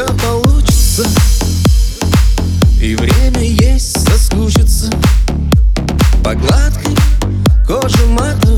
все получится. И время есть соскучиться. По гладкой коже матом